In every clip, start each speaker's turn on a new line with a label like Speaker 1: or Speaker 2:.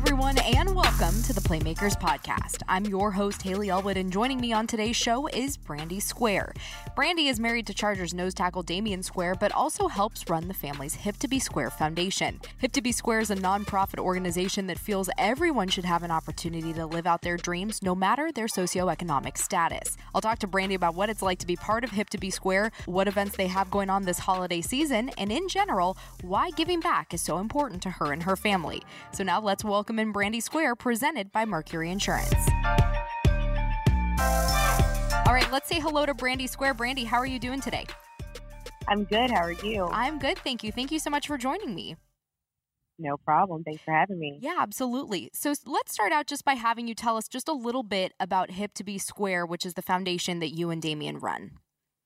Speaker 1: everyone, and welcome to the Playmakers Podcast. I'm your host, Haley Elwood, and joining me on today's show is Brandy Square. Brandy is married to Chargers nose tackle Damion Square, but also helps run the family's Hip to Be Square Foundation. Hip to Be Square is a nonprofit organization that feels everyone should have an opportunity to live out their dreams, no matter their socioeconomic status. I'll talk to Brandy about what it's like to be part of Hip to Be Square, what events they have going on this holiday season, and in general, why giving back is so important to her and her family. So now let's welcome in Brandy Square, presented by Mercury Insurance. All right, let's say hello to Brandy Square. Brandy, how are you doing today?
Speaker 2: I'm good. How are you?
Speaker 1: I'm good, thank you. Thank you so much for joining me.
Speaker 2: No problem. Thanks for having me.
Speaker 1: Yeah, absolutely. So let's start out just by having you tell us just a little bit about Hip to Be Square, which is the foundation that you and Damion run.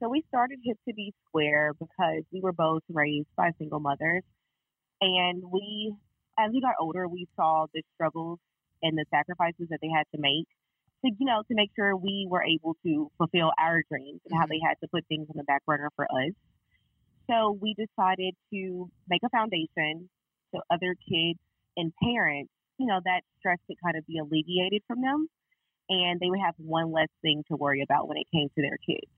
Speaker 2: So we started Hip to Be Square because we were both raised by single mothers. And we, as we got older, we saw the struggles and the sacrifices that they had to make to, you know, to make sure we were able to fulfill our dreams and how they had to put things on the back burner for us. So we decided to make a foundation so other kids and parents, you know, that stress could kind of be alleviated from them and they would have one less thing to worry about when it came to their kids.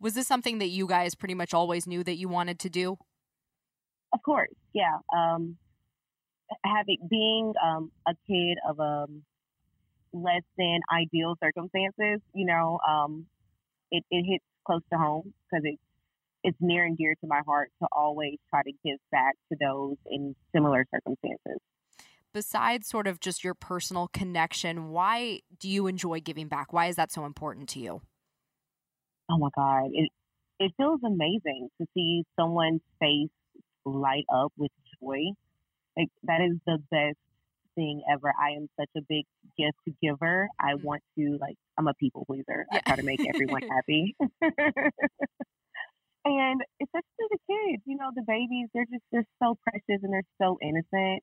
Speaker 1: Was this something that you guys pretty much always knew that you wanted to do?
Speaker 2: Of course, yeah. Um, having being um, a kid of um, less than ideal circumstances, you know, um, it, it hits close to home because it's it's near and dear to my heart to always try to give back to those in similar circumstances.
Speaker 1: Besides sort of just your personal connection, why do you enjoy giving back? Why is that so important to you?
Speaker 2: Oh my God. It it feels amazing to see someone's face light up with joy. Like that is the best thing ever. I am such a big gift giver. I
Speaker 1: Mhm.
Speaker 2: want to like I'm a people pleaser. I try to make everyone happy. and especially the kids, you know, the babies, they're just they're so precious and they're so innocent.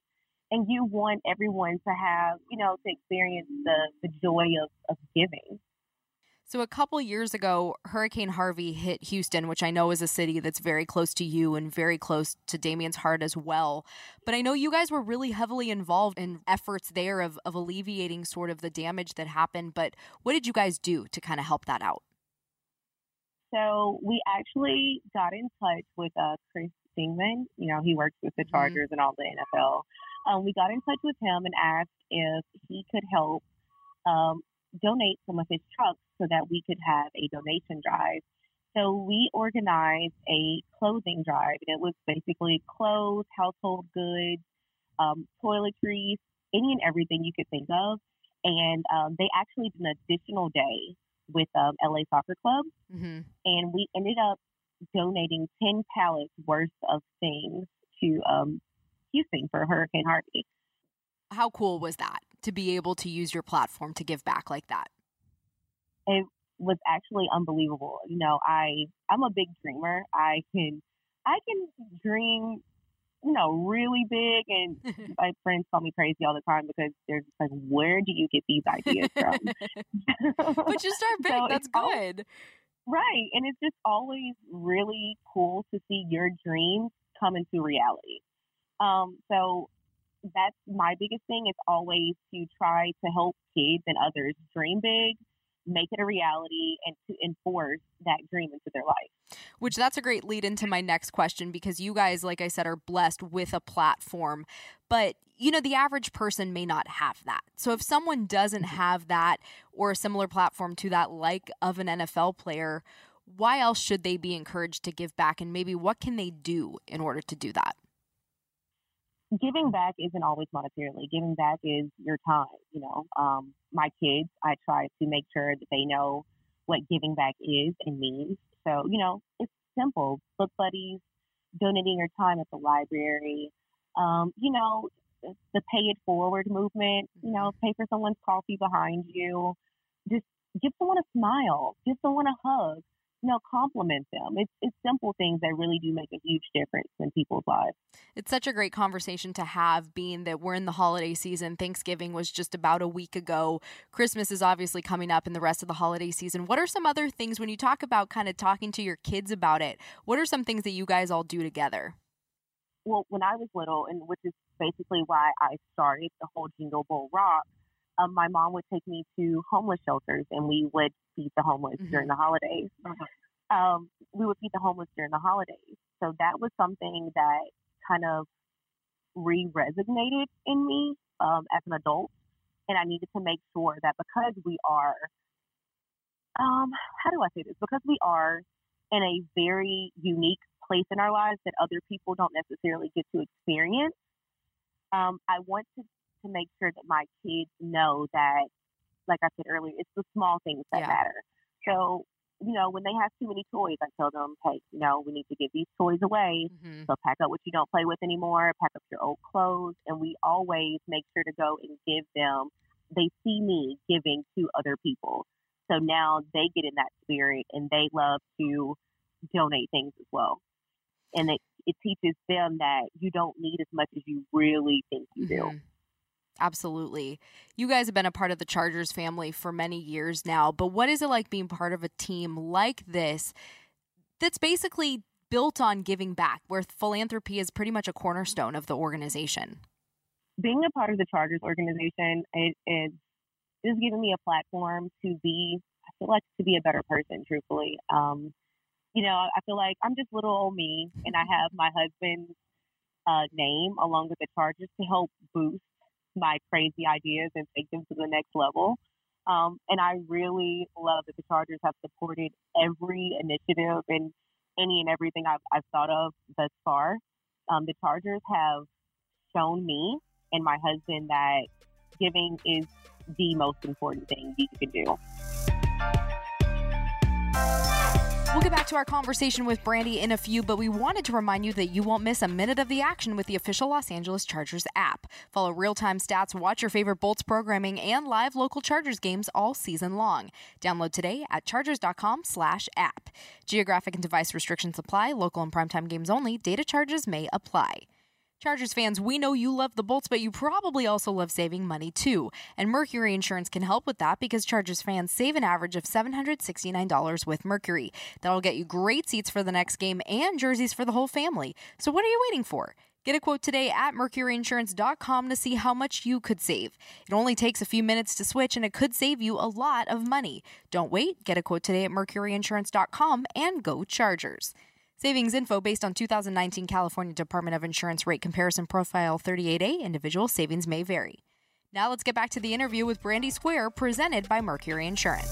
Speaker 2: And you want everyone to have, you know, to experience the, the joy of, of giving.
Speaker 1: So, a couple years ago, Hurricane Harvey hit Houston, which I know is a city that's very close to you and very close to Damion's heart as well. But I know you guys were really heavily involved in efforts there of, of alleviating sort of the damage that happened. But what did you guys do to kind of help that out?
Speaker 2: So we actually got in touch with uh, Chris Stingman. You know, he works with the
Speaker 1: Mhm.
Speaker 2: Chargers and all the NFL. Um, we got in touch with him and asked if he could help um, donate some of his trucks so that we could have a donation drive. So we organized a clothing drive, and it was basically clothes, household goods, um, toiletries, any and everything you could think of. And um, they actually did an additional day with um, LA Soccer Club
Speaker 1: Mm-hmm.
Speaker 2: and we ended up donating 10 pallets worth of things to um, Houston for Hurricane Harvey.
Speaker 1: How cool was that to be able to use your platform to give back like that?
Speaker 2: It was actually unbelievable. You know, I I'm a big dreamer. I can I can dream, you know, really big, and my friends call me crazy all the time because they're just like, "Where do you get these ideas from?"
Speaker 1: but you start big.
Speaker 2: So
Speaker 1: That's good.
Speaker 2: Right. And it's just always really cool to see your dreams come into reality. Um, so that's my biggest thing is always to try to help kids and others dream big, make it a reality, and to enforce that dream into their life.
Speaker 1: Which that's a great lead into my next question because you guys, like I said, are blessed with a platform. But, you know, the average person may not have that. So if someone doesn't mm-hmm. have that or a similar platform to that, like of an NFL player, why else should they be encouraged to give back? And maybe what can they do in order to do that?
Speaker 2: Giving back isn't always monetarily. Giving back is your time. You know, um, my kids, I try to make sure that they know what giving back is and means. So, you know, it's simple. Book buddies, donating your time at the library, um, you know, the pay it forward movement, you know, pay for someone's coffee behind you. Just give someone a smile, give someone a hug, know, compliment them. It's, it's simple things that really do make a huge difference in people's lives.
Speaker 1: It's such a great conversation to have, being that we're in the holiday season. Thanksgiving was just about a week ago. Christmas is obviously coming up in the rest of the holiday season. What are some other things when you talk about kind of talking to your kids about it? What are some things that you guys all do together?
Speaker 2: well, when I was little, and which is basically why I started the whole Jingle Bowl Rock. Um, my mom would take me to homeless shelters and we would feed the homeless mm-hmm. during the holidays. Mm-hmm. Um, we would feed the homeless during the holidays. So that was something that kind of re resonated in me um, as an adult. And I needed to make sure that because we are, um, how do I say this? Because we are in a very unique place in our lives that other people don't necessarily get to experience. Um, I want to, to make sure that my kids know that, like I said earlier, it's the small things that yeah. matter. So, you know, when they have too many toys, I tell them, hey, you know, we need to give these toys away. Mm-hmm. So pack up what you don't play with anymore, pack up your old clothes. And we always make sure to go and give them, they see me giving to other people. So now they get in that spirit and they love to donate things as well and it, it teaches them that you don't need as much as you really think you do.
Speaker 1: Absolutely. You guys have been a part of the Chargers family for many years now, but what is it like being part of a team like this that's basically built on giving back, where philanthropy is pretty much a cornerstone of the organization?
Speaker 2: Being a part of the Chargers organization it is is giving me a platform to be I feel like to be a better person, truthfully. Um, you know, I feel like I'm just little old me, and I have my husband's uh, name along with the Chargers to help boost my crazy ideas and take them to the next level. Um, and I really love that the Chargers have supported every initiative and any and everything I've, I've thought of thus far. Um, the Chargers have shown me and my husband that giving is the most important thing you can do.
Speaker 1: We'll get back to our conversation with Brandy in a few, but we wanted to remind you that you won't miss a minute of the action with the official Los Angeles Chargers app. Follow real time stats, watch your favorite Bolts programming, and live local Chargers games all season long. Download today at chargers.com/slash app. Geographic and device restrictions apply, local and primetime games only, data charges may apply. Chargers fans, we know you love the Bolts, but you probably also love saving money too. And Mercury Insurance can help with that because Chargers fans save an average of $769 with Mercury. That'll get you great seats for the next game and jerseys for the whole family. So what are you waiting for? Get a quote today at mercuryinsurance.com to see how much you could save. It only takes a few minutes to switch and it could save you a lot of money. Don't wait. Get a quote today at mercuryinsurance.com and go Chargers. Savings info based on 2019 California Department of Insurance rate comparison profile 38A. Individual savings may vary. Now let's get back to the interview with Brandy Square presented by Mercury Insurance.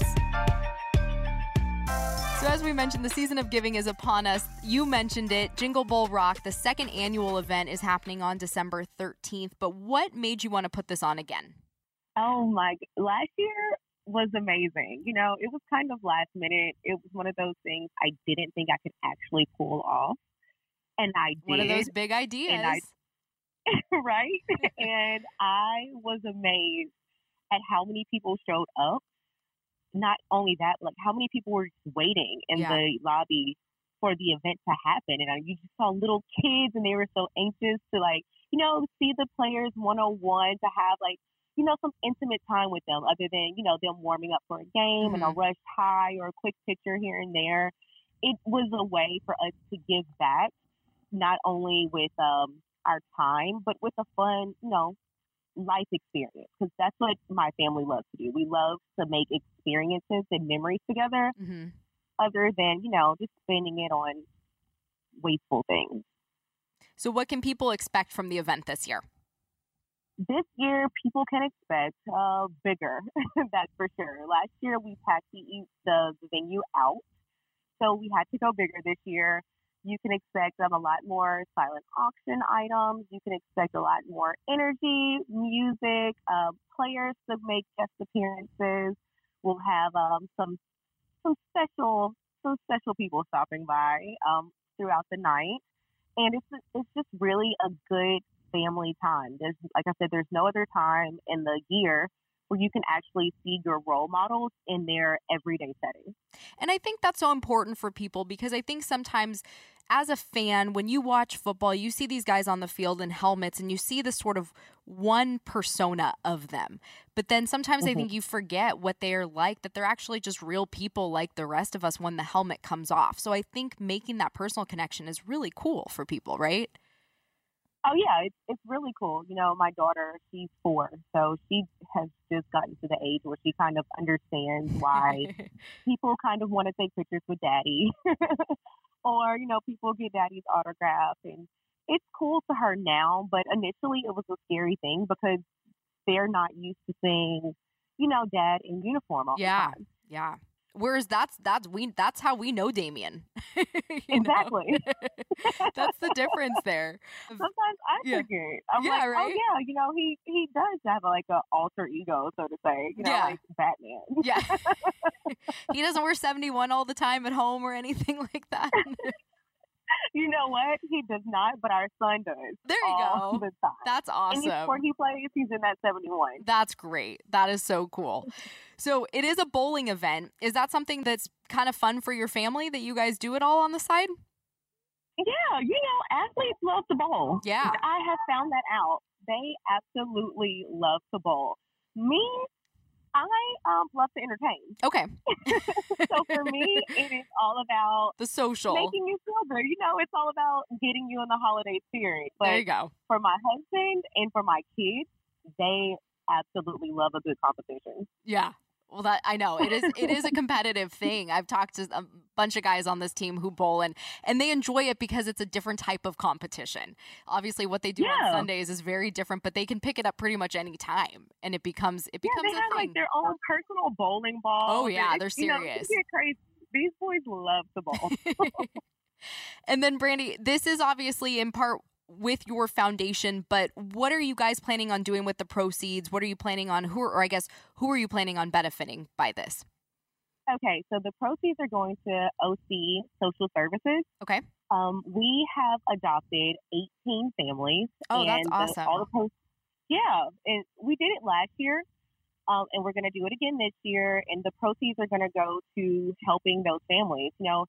Speaker 1: So, as we mentioned, the season of giving is upon us. You mentioned it. Jingle Bowl Rock, the second annual event, is happening on December 13th. But what made you want to put this on again?
Speaker 2: Oh my! Last year was amazing. You know, it was kind of last minute. It was one of those things I didn't think I could actually pull off. And I did.
Speaker 1: One of those big ideas.
Speaker 2: I, right? and I was amazed at how many people showed up. Not only that, like how many people were waiting in yeah. the lobby for the event to happen. And you just saw little kids and they were so anxious to like, you know, see the players one on one to have like you know, some intimate time with them other than, you know, them warming up for a game mm-hmm. and a mm-hmm. rush high or a quick picture here and there. It was a way for us to give back, not only with um, our time, but with a fun, you know, life experience. Because that's what my family loves to do. We love to make experiences and memories together, mm-hmm. other than, you know, just spending it on wasteful things.
Speaker 1: So, what can people expect from the event this year?
Speaker 2: This year people can expect uh, bigger. that's for sure. Last year we packed the, the, venue out, so we had to go bigger this year. You can expect um, a lot more silent auction items. You can expect a lot more energy, music, uh, players to make guest appearances. We'll have um, some some special some special people stopping by um, throughout the night, and it's it's just really a good family time. There's, like I said, there's no other time in the year where you can actually see your role models in their everyday setting.
Speaker 1: And I think that's so important for people because I think sometimes as a fan, when you watch football, you see these guys on the field in helmets and you see this sort of one persona of them. But then sometimes mm-hmm. I think you forget what they're like, that they're actually just real people like the rest of us when the helmet comes off. So I think making that personal connection is really cool for people, right?
Speaker 2: Oh yeah, it's it's really cool. You know, my daughter, she's four, so she has just gotten to the age where she kind of understands why people kind of want to take pictures with daddy, or you know, people get daddy's autograph, and it's cool to her now. But initially, it was a scary thing because they're not used to seeing, you know, dad in uniform all
Speaker 1: yeah,
Speaker 2: the time.
Speaker 1: Yeah. Whereas that's that's we that's how we know Damion.
Speaker 2: exactly.
Speaker 1: that's the difference there.
Speaker 2: Sometimes I yeah. forget. I'm
Speaker 1: yeah,
Speaker 2: like, oh,
Speaker 1: right?
Speaker 2: oh yeah, you know, he he does have like a alter ego, so to say. You know,
Speaker 1: yeah.
Speaker 2: like Batman.
Speaker 1: yeah. he doesn't wear seventy one all the time at home or anything like that.
Speaker 2: You know what? He does not, but our son does.
Speaker 1: There you go.
Speaker 2: The.
Speaker 1: That's awesome.
Speaker 2: Any sport he plays, he's in that 71.
Speaker 1: That's great. That is so cool. So it is a bowling event. Is that something that's kind of fun for your family that you guys do it all on the side?
Speaker 2: Yeah, you know, athletes love to bowl.
Speaker 1: Yeah.
Speaker 2: I have found that out. They absolutely love to bowl. Me, I um, love to entertain.
Speaker 1: Okay.
Speaker 2: so for me, it is all about
Speaker 1: the social,
Speaker 2: making you feel good. You know, it's all about getting you in the holiday spirit. But
Speaker 1: there you go.
Speaker 2: For my husband and for my kids, they absolutely love a good competition.
Speaker 1: Yeah. Well, that I know it is. It is a competitive thing. I've talked to a bunch of guys on this team who bowl and and they enjoy it because it's a different type of competition. Obviously, what they do
Speaker 2: yeah.
Speaker 1: on Sundays is very different, but they can pick it up pretty much any time, and it becomes it becomes
Speaker 2: yeah, they
Speaker 1: a
Speaker 2: have like their own personal bowling oh, ball.
Speaker 1: Oh yeah, they're
Speaker 2: you know,
Speaker 1: serious.
Speaker 2: crazy. These boys love the ball.
Speaker 1: and then Brandy, this is obviously in part with your foundation, but what are you guys planning on doing with the proceeds? What are you planning on who or I guess who are you planning on benefiting by this?
Speaker 2: Okay, so the proceeds are going to OC Social Services.
Speaker 1: Okay.
Speaker 2: Um, we have adopted 18 families.
Speaker 1: Oh, that's awesome.
Speaker 2: The, all the pro- yeah, and we did it last year, um, and we're going to do it again this year. And the proceeds are going to go to helping those families. You know,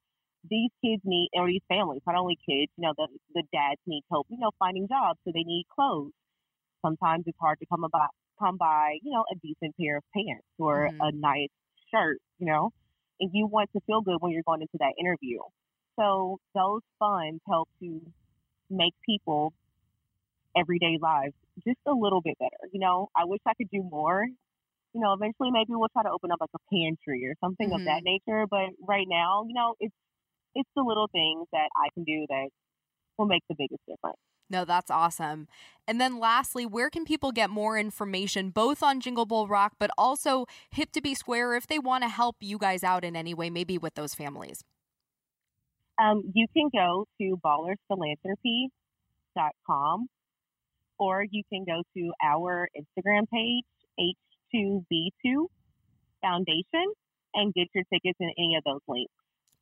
Speaker 2: these kids need, or these families, not only kids, you know, the, the dads need help, you know, finding jobs, so they need clothes. Sometimes it's hard to come about, come by, you know, a decent pair of pants or
Speaker 1: mm-hmm.
Speaker 2: a nice shirt, you know, and you want to feel good when you're going into that interview. So those funds help to make people everyday lives just a little bit better. You know, I wish I could do more. You know, eventually maybe we'll try to open up like a pantry or something
Speaker 1: mm-hmm.
Speaker 2: of that nature. But right now, you know, it's it's the little things that I can do that will make the biggest difference.
Speaker 1: No, that's awesome. And then lastly, where can people get more information both on Jingle Bowl Rock, but also Hip to Be Square if they want to help you guys out in any way, maybe with those families?
Speaker 2: Um, you can go to ballersphilanthropy.com or you can go to our Instagram page, H2B2 Foundation, and get your tickets in any of those links.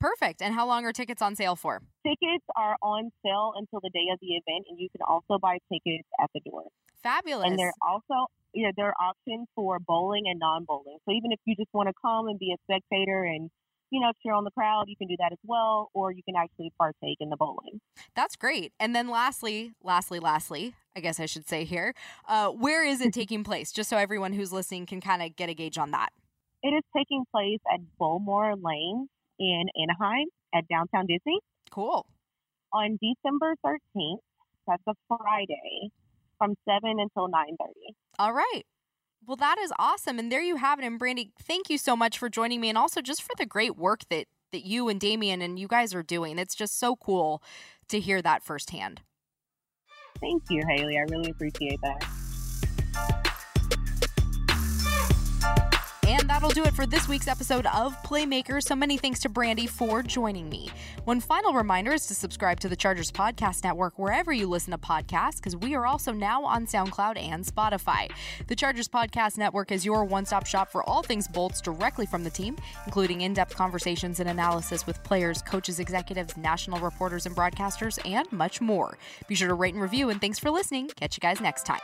Speaker 1: Perfect. And how long are tickets on sale for?
Speaker 2: Tickets are on sale until the day of the event, and you can also buy tickets at the door.
Speaker 1: Fabulous.
Speaker 2: And they're also yeah, there are options for bowling and non-bowling. So even if you just want to come and be a spectator and you know cheer on the crowd, you can do that as well, or you can actually partake in the bowling.
Speaker 1: That's great. And then lastly, lastly, lastly, I guess I should say here, uh, where is it taking place? Just so everyone who's listening can kind of get a gauge on that.
Speaker 2: It is taking place at Bowlmore Lane in Anaheim at Downtown Disney.
Speaker 1: Cool.
Speaker 2: On December 13th, that's a Friday, from 7 until 9.30.
Speaker 1: All right. Well, that is awesome. And there you have it. And Brandy, thank you so much for joining me and also just for the great work that, that you and Damion and you guys are doing. It's just so cool to hear that firsthand.
Speaker 2: Thank you, Haley. I really appreciate that.
Speaker 1: That'll do it for this week's episode of Playmakers. So many thanks to Brandy for joining me. One final reminder is to subscribe to the Chargers Podcast Network wherever you listen to podcasts, because we are also now on SoundCloud and Spotify. The Chargers Podcast Network is your one stop shop for all things Bolts directly from the team, including in depth conversations and analysis with players, coaches, executives, national reporters, and broadcasters, and much more. Be sure to rate and review, and thanks for listening. Catch you guys next time.